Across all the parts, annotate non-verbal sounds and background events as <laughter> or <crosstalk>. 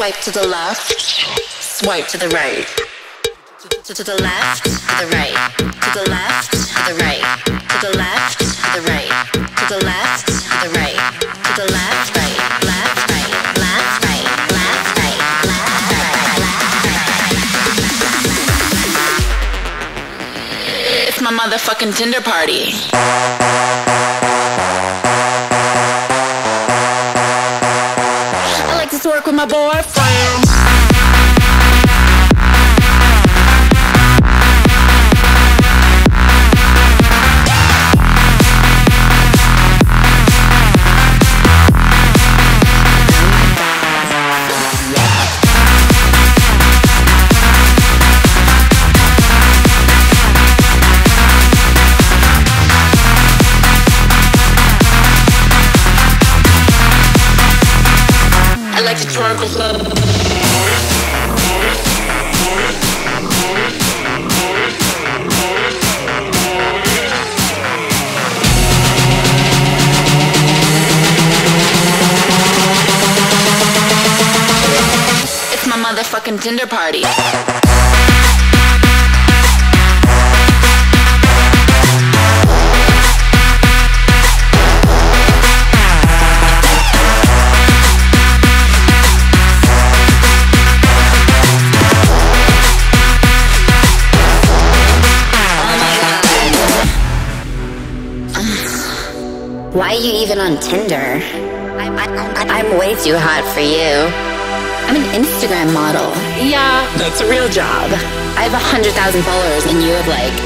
Swipe to the left, swipe to the right. To, to the left, to the right. To the left, to the right. To the left, to the right. To the left, to the right. To the left, right, left, right, left, right, left, right, left, right, left, right. It's my motherfucking Tinder party. Work with my boyfriend. It's my motherfucking Tinder party. Why are you even on Tinder? I'm, I, I'm way too hot for you. I'm an Instagram model. Yeah, that's a real job. I have a hundred thousand followers, and you have like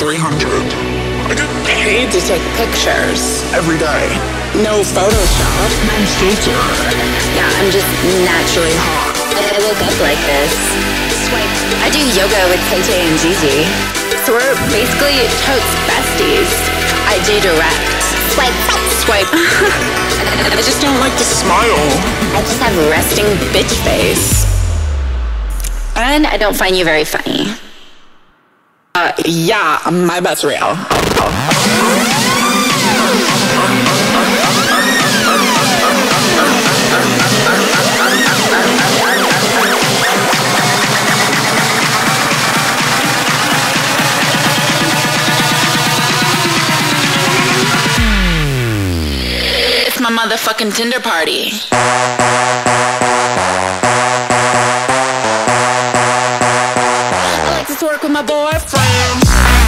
300. I get Paid to take pictures. every day. No Photoshop. No filter. Yeah, I'm just naturally hot. I, I woke up like this. Swipe. I do yoga with Tay Tay and Gigi. So we're basically totes besties. I do direct. Swipe, Swipe. <laughs> I just don't like to Smile. I just have resting bitch face. And I don't find you very funny. Uh, yeah, my butt's real. my motherfucking Tinder party. I like to twerk with my boyfriend.